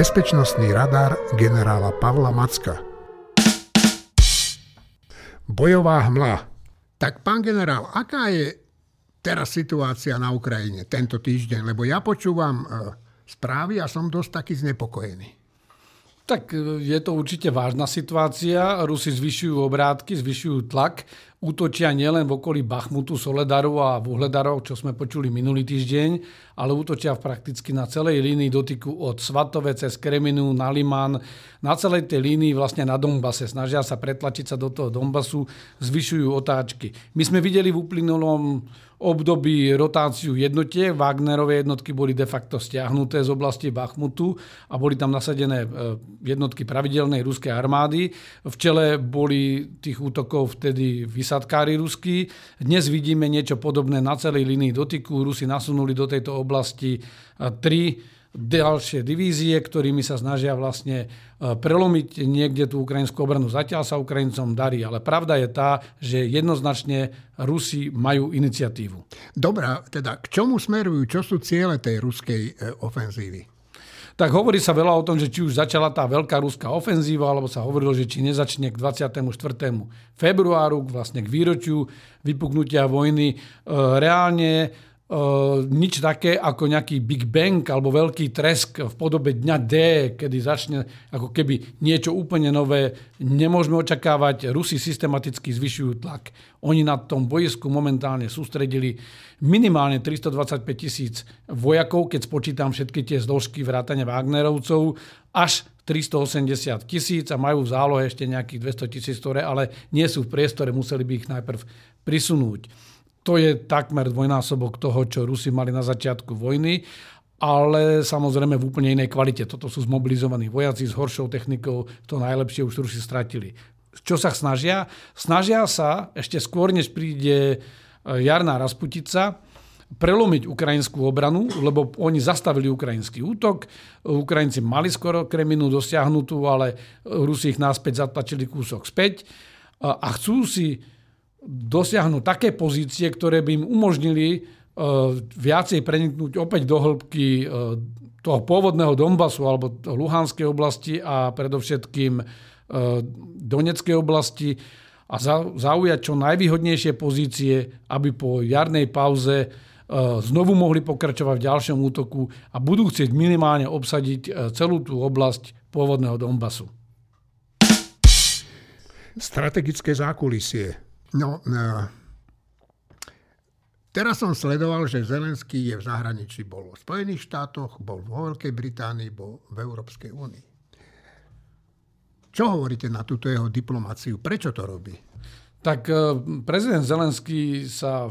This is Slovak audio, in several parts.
Bezpečnostný radar generála Pavla Macka. Bojová hmla. Tak pán generál, aká je teraz situácia na Ukrajine tento týždeň? Lebo ja počúvam e, správy a som dosť taký znepokojený. Tak e, je to určite vážna situácia. Rusi zvyšujú obrátky, zvyšujú tlak útočia nielen v okolí Bachmutu, Soledaru a Vuhledarov, čo sme počuli minulý týždeň, ale útočia prakticky na celej línii dotyku od Svatove cez Kreminu na Liman, na celej tej línii vlastne na Donbase. Snažia sa pretlačiť sa do toho Donbasu, zvyšujú otáčky. My sme videli v uplynulom období rotáciu jednotiek. Wagnerové jednotky boli de facto stiahnuté z oblasti Bachmutu a boli tam nasadené e, jednotky pravidelnej ruskej armády. V čele boli tých útokov vtedy vysadkári ruskí. Dnes vidíme niečo podobné na celej linii dotyku. Rusi nasunuli do tejto oblasti e, tri ďalšie divízie, ktorými sa snažia vlastne e, prelomiť niekde tú ukrajinskú obranu. Zatiaľ sa Ukrajincom darí, ale pravda je tá, že jednoznačne Rusi majú iniciatívu. Dobrá, teda k čomu smerujú? Čo sú ciele tej ruskej e, ofenzívy? tak hovorí sa veľa o tom, že či už začala tá veľká ruská ofenzíva, alebo sa hovorilo, že či nezačne k 24. februáru, vlastne k výročiu vypuknutia vojny. E, reálne nič také ako nejaký Big Bang alebo veľký tresk v podobe dňa D, kedy začne ako keby niečo úplne nové, nemôžeme očakávať. Rusi systematicky zvyšujú tlak. Oni na tom bojisku momentálne sústredili minimálne 325 tisíc vojakov, keď spočítam všetky tie zložky vrátane Wagnerovcov, až 380 tisíc a majú v zálohe ešte nejakých 200 tisíc, ktoré ale nie sú v priestore, museli by ich najprv prisunúť. To je takmer dvojnásobok toho, čo Rusi mali na začiatku vojny, ale samozrejme v úplne inej kvalite. Toto sú zmobilizovaní vojaci s horšou technikou, to najlepšie už Rusi stratili. Čo sa snažia? Snažia sa ešte skôr, než príde e, jarná Rasputica, prelomiť ukrajinskú obranu, lebo oni zastavili ukrajinský útok. Ukrajinci mali skoro Kreminu dosiahnutú, ale Rusi ich náspäť zatlačili kúsok späť a chcú si dosiahnuť také pozície, ktoré by im umožnili e, viacej preniknúť opäť do hĺbky e, toho pôvodného Donbasu alebo Luhanskej oblasti a predovšetkým e, Doneckej oblasti a zaujať čo najvýhodnejšie pozície, aby po jarnej pauze znovu mohli pokračovať v ďalšom útoku a budú chcieť minimálne obsadiť celú tú oblasť pôvodného Donbasu. Strategické zákulisie No, no, teraz som sledoval, že Zelenský je v zahraničí, bol v Spojených štátoch, bol vo Veľkej Británii, bol v Európskej únii. Čo hovoríte na túto jeho diplomáciu? Prečo to robí? Tak e, prezident Zelenský sa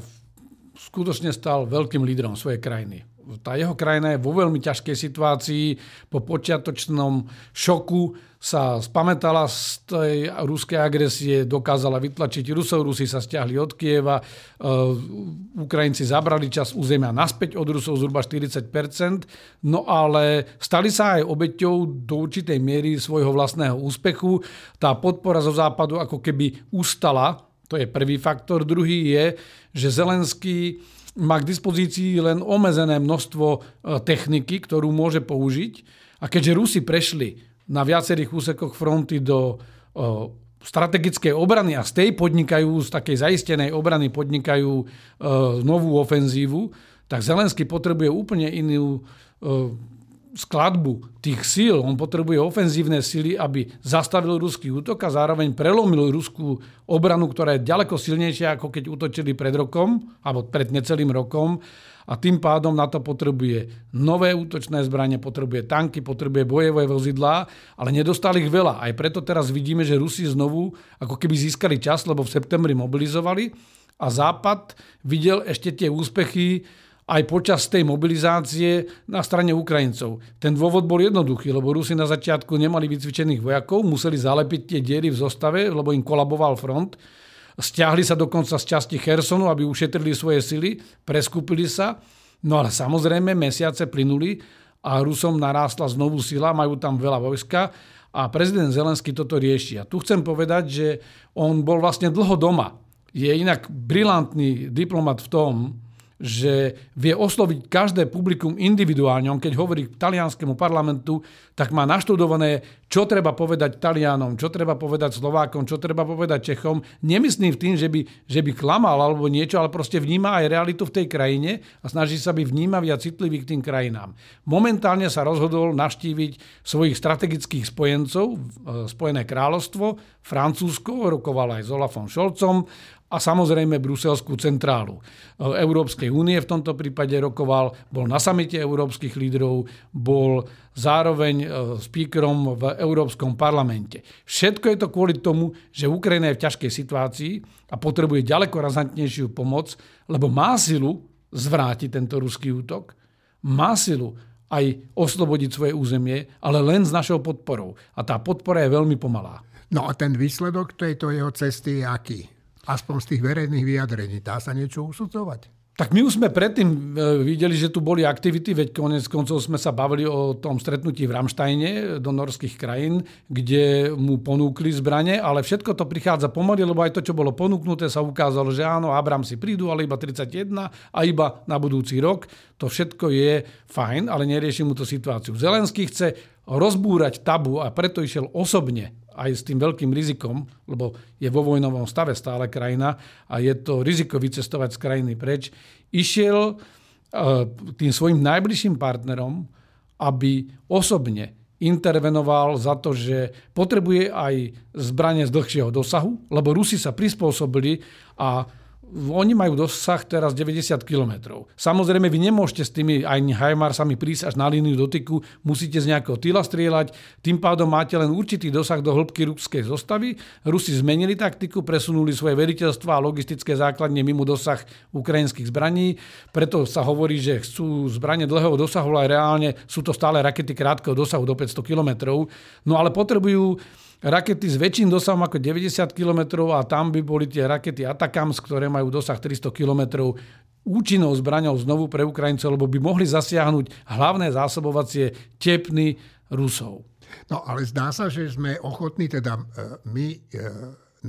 skutočne stal veľkým lídrom svojej krajiny tá jeho krajina je vo veľmi ťažkej situácii. Po počiatočnom šoku sa spamätala z tej ruskej agresie, dokázala vytlačiť Rusov, Rusi sa stiahli od Kieva, e, Ukrajinci zabrali čas územia naspäť od Rusov zhruba 40%, no ale stali sa aj obeťou do určitej miery svojho vlastného úspechu. Tá podpora zo západu ako keby ustala, to je prvý faktor. Druhý je, že Zelenský má k dispozícii len omezené množstvo e, techniky, ktorú môže použiť. A keďže Rusi prešli na viacerých úsekoch fronty do e, strategickej obrany a z tej podnikajú, z takej zaistenej obrany podnikajú e, novú ofenzívu, tak Zelenský potrebuje úplne inú skladbu tých síl. On potrebuje ofenzívne síly, aby zastavil ruský útok a zároveň prelomil ruskú obranu, ktorá je ďaleko silnejšia, ako keď útočili pred rokom, alebo pred necelým rokom. A tým pádom na to potrebuje nové útočné zbranie, potrebuje tanky, potrebuje bojové vozidlá, ale nedostali ich veľa. Aj preto teraz vidíme, že Rusi znovu ako keby získali čas, lebo v septembri mobilizovali a Západ videl ešte tie úspechy aj počas tej mobilizácie na strane Ukrajincov. Ten dôvod bol jednoduchý, lebo Rusi na začiatku nemali vycvičených vojakov, museli zalepiť tie diery v zostave, lebo im kolaboval front. Stiahli sa dokonca z časti Chersonu, aby ušetrili svoje sily, preskúpili sa. No ale samozrejme mesiace plynuli a Rusom narástla znovu sila, majú tam veľa vojska a prezident Zelensky toto rieši. A tu chcem povedať, že on bol vlastne dlho doma. Je inak brilantný diplomat v tom, že vie osloviť každé publikum individuálne. On keď hovorí k talianskému parlamentu, tak má naštudované, čo treba povedať Talianom, čo treba povedať Slovákom, čo treba povedať Čechom. Nemyslím v tým, že by, že by klamal alebo niečo, ale proste vníma aj realitu v tej krajine a snaží sa byť vnímavý a citlivý k tým krajinám. Momentálne sa rozhodol naštíviť svojich strategických spojencov, e, Spojené kráľovstvo, Francúzsko, rokoval aj s Olafom Šolcom a samozrejme Bruselskú centrálu. E, Európskej únie v tomto prípade rokoval, bol na samite európskych lídrov, bol zároveň e, speakerom v Európskom parlamente. Všetko je to kvôli tomu, že Ukrajina je v ťažkej situácii a potrebuje ďaleko razantnejšiu pomoc, lebo má silu zvrátiť tento ruský útok, má silu aj oslobodiť svoje územie, ale len s našou podporou. A tá podpora je veľmi pomalá. No a ten výsledok tejto jeho cesty je aký? Aspoň z tých verejných vyjadrení. Dá sa niečo usudzovať? Tak my už sme predtým e, videli, že tu boli aktivity, veď konec koncov sme sa bavili o tom stretnutí v Ramštajne do norských krajín, kde mu ponúkli zbranie, ale všetko to prichádza pomaly, lebo aj to, čo bolo ponúknuté, sa ukázalo, že áno, Abram si prídu, ale iba 31 a iba na budúci rok. To všetko je fajn, ale nerieši mu to situáciu. Zelenský chce rozbúrať tabu a preto išiel osobne aj s tým veľkým rizikom, lebo je vo vojnovom stave stále krajina a je to riziko vycestovať z krajiny preč, išiel e, tým svojim najbližším partnerom, aby osobne intervenoval za to, že potrebuje aj zbranie z dlhšieho dosahu, lebo Rusi sa prispôsobili a oni majú dosah teraz 90 km. Samozrejme, vy nemôžete s tými aj Hajmarsami prísť až na líniu dotyku, musíte z nejakého tyla strieľať, tým pádom máte len určitý dosah do hĺbky ruskej zostavy. Rusi zmenili taktiku, presunuli svoje veriteľstva a logistické základne mimo dosah ukrajinských zbraní, preto sa hovorí, že chcú zbranie dlhého dosahu, ale reálne sú to stále rakety krátkeho dosahu do 500 km. No ale potrebujú rakety s väčším dosahom ako 90 km a tam by boli tie rakety Atakams, ktoré majú dosah 300 km účinnou zbraňou znovu pre Ukrajincov, lebo by mohli zasiahnuť hlavné zásobovacie tepny Rusov. No ale zdá sa, že sme ochotní, teda e, my, e,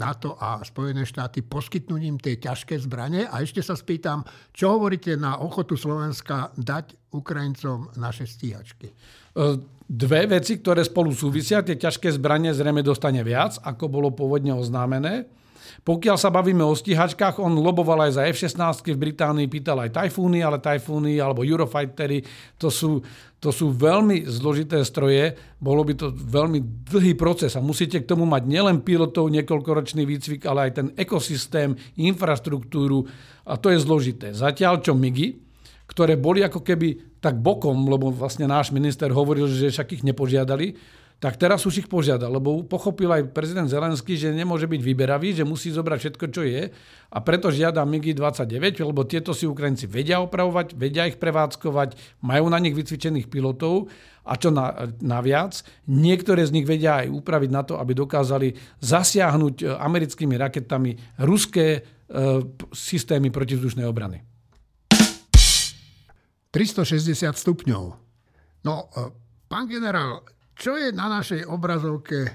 NATO a Spojené štáty, poskytnúť im tie ťažké zbranie. A ešte sa spýtam, čo hovoríte na ochotu Slovenska dať Ukrajincom naše stíhačky? E, dve veci, ktoré spolu súvisia. Tie ťažké zbranie zrejme dostane viac, ako bolo pôvodne oznámené. Pokiaľ sa bavíme o stíhačkách, on loboval aj za F-16 v Británii, pýtal aj tajfúny, ale tajfúny alebo Eurofightery, to sú, to sú veľmi zložité stroje, bolo by to veľmi dlhý proces a musíte k tomu mať nielen pilotov, niekoľkoročný výcvik, ale aj ten ekosystém, infraštruktúru a to je zložité. Zatiaľ čo MIGI, ktoré boli ako keby tak bokom, lebo vlastne náš minister hovoril, že však ich nepožiadali, tak teraz už ich požiadal, lebo pochopil aj prezident Zelenský, že nemôže byť vyberavý, že musí zobrať všetko, čo je a preto žiada MiG-29, lebo tieto si Ukrajinci vedia opravovať, vedia ich prevádzkovať, majú na nich vycvičených pilotov a čo na, naviac, niektoré z nich vedia aj upraviť na to, aby dokázali zasiahnuť e, americkými raketami ruské e, systémy protivzdušnej obrany. 360 stupňov. No, e, pán generál, čo je na našej obrazovke,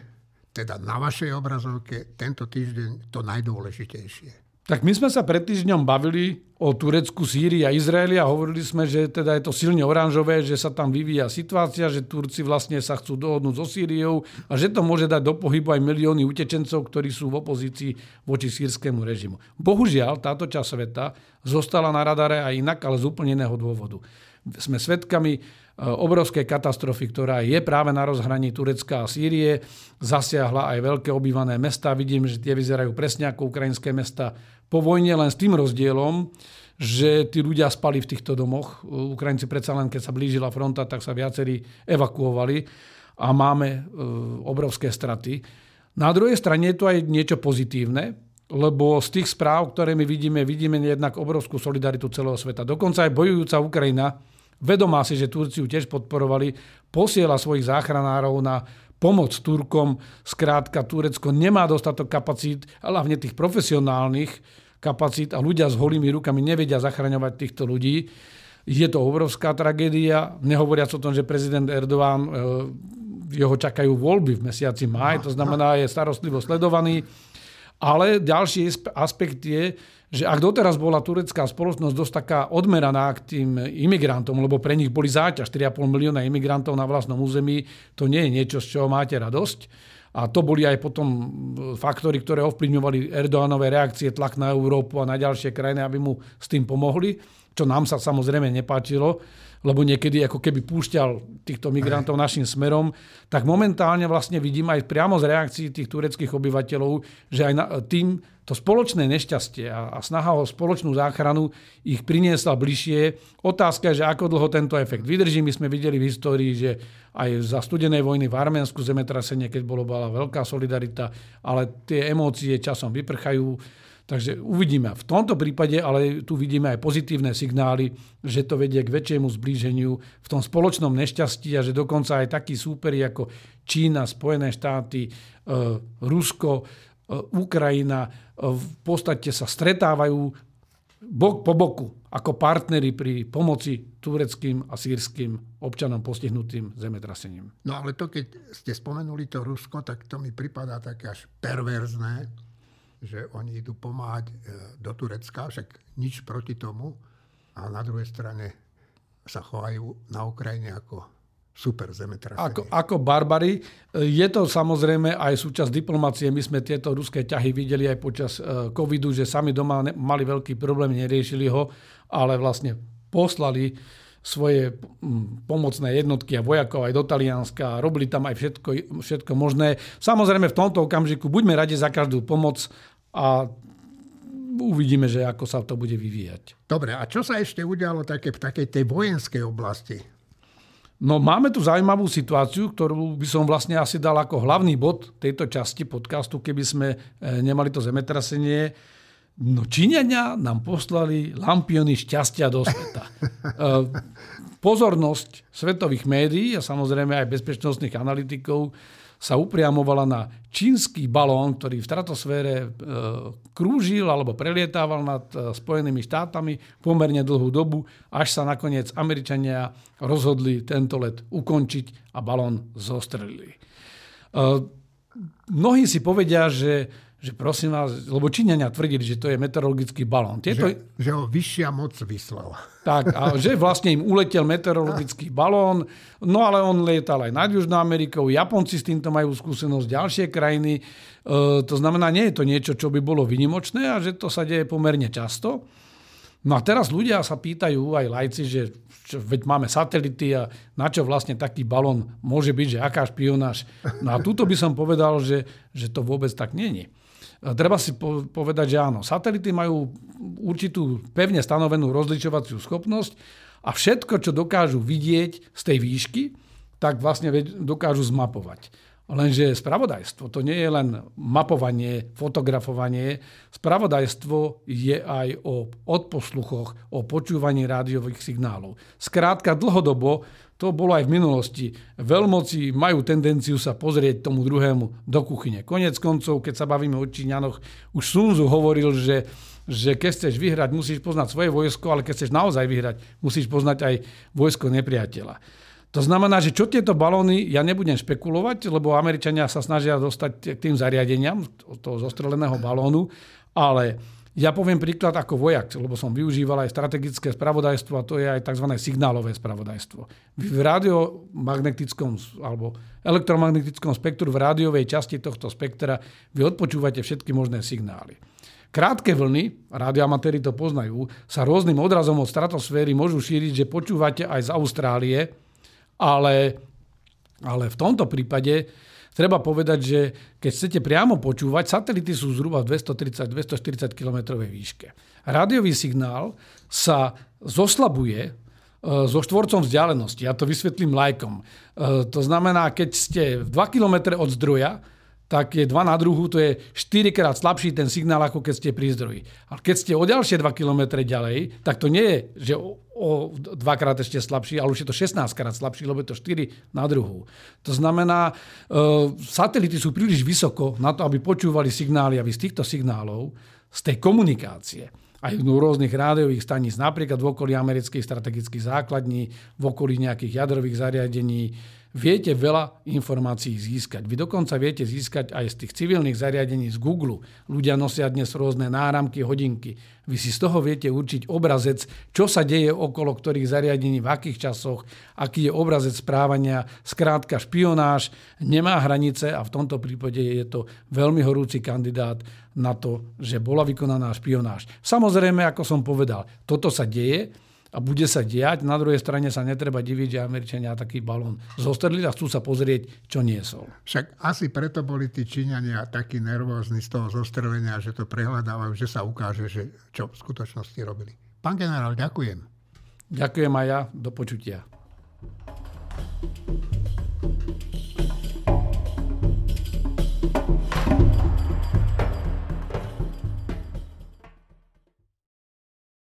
teda na vašej obrazovke tento týždeň to najdôležitejšie? Tak my sme sa pred týždňom bavili o Turecku, Sýrii a Izraeli a hovorili sme, že teda je to silne oranžové, že sa tam vyvíja situácia, že Turci vlastne sa chcú dohodnúť so Sýriou a že to môže dať do pohybu aj milióny utečencov, ktorí sú v opozícii voči sírskému režimu. Bohužiaľ, táto časť sveta zostala na radare aj inak, ale z úplne iného dôvodu. Sme svedkami Eh, obrovskej katastrofy, ktorá je práve na rozhraní Turecka a Sýrie. Zasiahla aj veľké obývané mesta. Vidím, že tie vyzerajú presne ako ukrajinské mesta po vojne, len s tým rozdielom, že tí ľudia spali v týchto domoch. Ukrajinci predsa len, keď sa blížila fronta, tak sa viacerí evakuovali a máme eh, obrovské straty. Na druhej strane je tu aj niečo pozitívne, lebo z tých správ, ktoré my vidíme, vidíme jednak obrovskú solidaritu celého sveta. Dokonca aj bojujúca Ukrajina vedomá si, že Turciu tiež podporovali, posiela svojich záchranárov na pomoc Turkom. Skrátka, Turecko nemá dostatok kapacít, hlavne tých profesionálnych kapacít a ľudia s holými rukami nevedia zachraňovať týchto ľudí. Je to obrovská tragédia, nehovoriac o tom, že prezident Erdoğan, e, jeho čakajú voľby v mesiaci maj, to znamená, je starostlivo sledovaný. Ale ďalší aspekt je, že ak doteraz bola turecká spoločnosť dosť taká odmeraná k tým imigrantom, lebo pre nich boli záťaž 4,5 milióna imigrantov na vlastnom území, to nie je niečo, z čoho máte radosť. A to boli aj potom faktory, ktoré ovplyvňovali Erdoánové reakcie, tlak na Európu a na ďalšie krajiny, aby mu s tým pomohli, čo nám sa samozrejme nepáčilo lebo niekedy ako keby púšťal týchto migrantov našim smerom, tak momentálne vlastne vidím aj priamo z reakcií tých tureckých obyvateľov, že aj na, tým to spoločné nešťastie a, a snaha o spoločnú záchranu ich priniesla bližšie. Otázka je, že ako dlho tento efekt vydrží. My sme videli v histórii, že aj za studenej vojny v Arménsku zemetrasenie, keď bolo bola veľká solidarita, ale tie emócie časom vyprchajú Takže uvidíme. V tomto prípade ale tu vidíme aj pozitívne signály, že to vedie k väčšiemu zblíženiu v tom spoločnom nešťastí a že dokonca aj takí súperi ako Čína, Spojené štáty, e, Rusko, e, Ukrajina e, v podstate sa stretávajú bok po boku ako partnery pri pomoci tureckým a sírským občanom postihnutým zemetrasením. No ale to, keď ste spomenuli to Rusko, tak to mi pripadá také až perverzné, že oni idú pomáhať e, do Turecka, však nič proti tomu. A na druhej strane sa chovajú na Ukrajine ako super zemetrasenie. Ako, ako barbary. E, je to samozrejme aj súčasť diplomácie. My sme tieto ruské ťahy videli aj počas e, covidu, že sami doma mali veľký problém, neriešili ho, ale vlastne poslali svoje pomocné jednotky a vojakov aj do Talianska robili tam aj všetko, všetko možné. Samozrejme v tomto okamžiku buďme radi za každú pomoc a uvidíme, že ako sa to bude vyvíjať. Dobre, a čo sa ešte udialo také v takej tej vojenskej oblasti? No máme tu zaujímavú situáciu, ktorú by som vlastne asi dal ako hlavný bod tejto časti podcastu, keby sme e, nemali to zemetrasenie. No Číňania nám poslali lampiony šťastia do sveta. E, pozornosť svetových médií a samozrejme aj bezpečnostných analytikov sa upriamovala na čínsky balón, ktorý v stratosfére e, krúžil alebo prelietával nad e, Spojenými štátami pomerne dlhú dobu, až sa nakoniec Američania rozhodli tento let ukončiť a balón zostrelili. E, mnohí si povedia, že že prosím vás, lebo Číňania tvrdili, že to je meteorologický balón. Tieto... Že, že ho vyššia moc vyslala. Tak, a že vlastne im uletel meteorologický balón, no ale on lietal aj nad Južnou Amerikou, Japonci s týmto majú skúsenosť, ďalšie krajiny. E, to znamená, nie je to niečo, čo by bolo vynimočné a že to sa deje pomerne často. No a teraz ľudia sa pýtajú, aj lajci, že čo, veď máme satelity a na čo vlastne taký balón môže byť, že aká špionáž. No a túto by som povedal, že, že to vôbec tak není. Treba si povedať, že áno, satelity majú určitú pevne stanovenú rozličovaciu schopnosť a všetko, čo dokážu vidieť z tej výšky, tak vlastne dokážu zmapovať. Lenže spravodajstvo to nie je len mapovanie, fotografovanie. Spravodajstvo je aj o odposluchoch, o počúvaní rádiových signálov. Skrátka dlhodobo to bolo aj v minulosti. Veľmoci majú tendenciu sa pozrieť tomu druhému do kuchyne. Konec koncov, keď sa bavíme o Číňanoch, už Sun Tzu hovoril, že, že keď chceš vyhrať, musíš poznať svoje vojsko, ale keď chceš naozaj vyhrať, musíš poznať aj vojsko nepriateľa. To znamená, že čo tieto balóny, ja nebudem špekulovať, lebo Američania sa snažia dostať k tým zariadeniam toho zostreleného balónu, ale ja poviem príklad ako vojak, lebo som využíval aj strategické spravodajstvo a to je aj tzv. signálové spravodajstvo. V radiomagnetickom alebo elektromagnetickom spektru v rádiovej časti tohto spektra vy odpočúvate všetky možné signály. Krátke vlny, radioamatéri to poznajú, sa rôznym odrazom od stratosféry môžu šíriť, že počúvate aj z Austrálie, ale, ale v tomto prípade Treba povedať, že keď chcete priamo počúvať, satelity sú zhruba v 230-240 km výške. Rádiový signál sa zoslabuje e, so štvorcom vzdialenosti. Ja to vysvetlím lajkom. E, to znamená, keď ste 2 km od zdroja, tak je 2 na druhu, to je 4 krát slabší ten signál, ako keď ste pri zdroji. Ale keď ste o ďalšie 2 km ďalej, tak to nie je, že o, o dvakrát ešte slabší, ale už je to 16 krát slabší, lebo je to 4 na druhu. To znamená, e, satelity sú príliš vysoko na to, aby počúvali signály a vy z týchto signálov, z tej komunikácie, aj v rôznych rádiových staníc, napríklad v okolí amerických strategických základní, v okolí nejakých jadrových zariadení, viete veľa informácií získať. Vy dokonca viete získať aj z tých civilných zariadení z Google. Ľudia nosia dnes rôzne náramky, hodinky. Vy si z toho viete určiť obrazec, čo sa deje okolo ktorých zariadení, v akých časoch, aký je obrazec správania. Skrátka, špionáž nemá hranice a v tomto prípade je to veľmi horúci kandidát na to, že bola vykonaná špionáž. Samozrejme, ako som povedal, toto sa deje, a bude sa diať. Na druhej strane sa netreba diviť, že Američania taký balón zostrli a chcú sa pozrieť, čo niesol. Však asi preto boli tí Číňania takí nervózni z toho zostrelenia, že to prehľadávajú, že sa ukáže, že čo v skutočnosti robili. Pán generál, ďakujem. Ďakujem aj ja. Do počutia.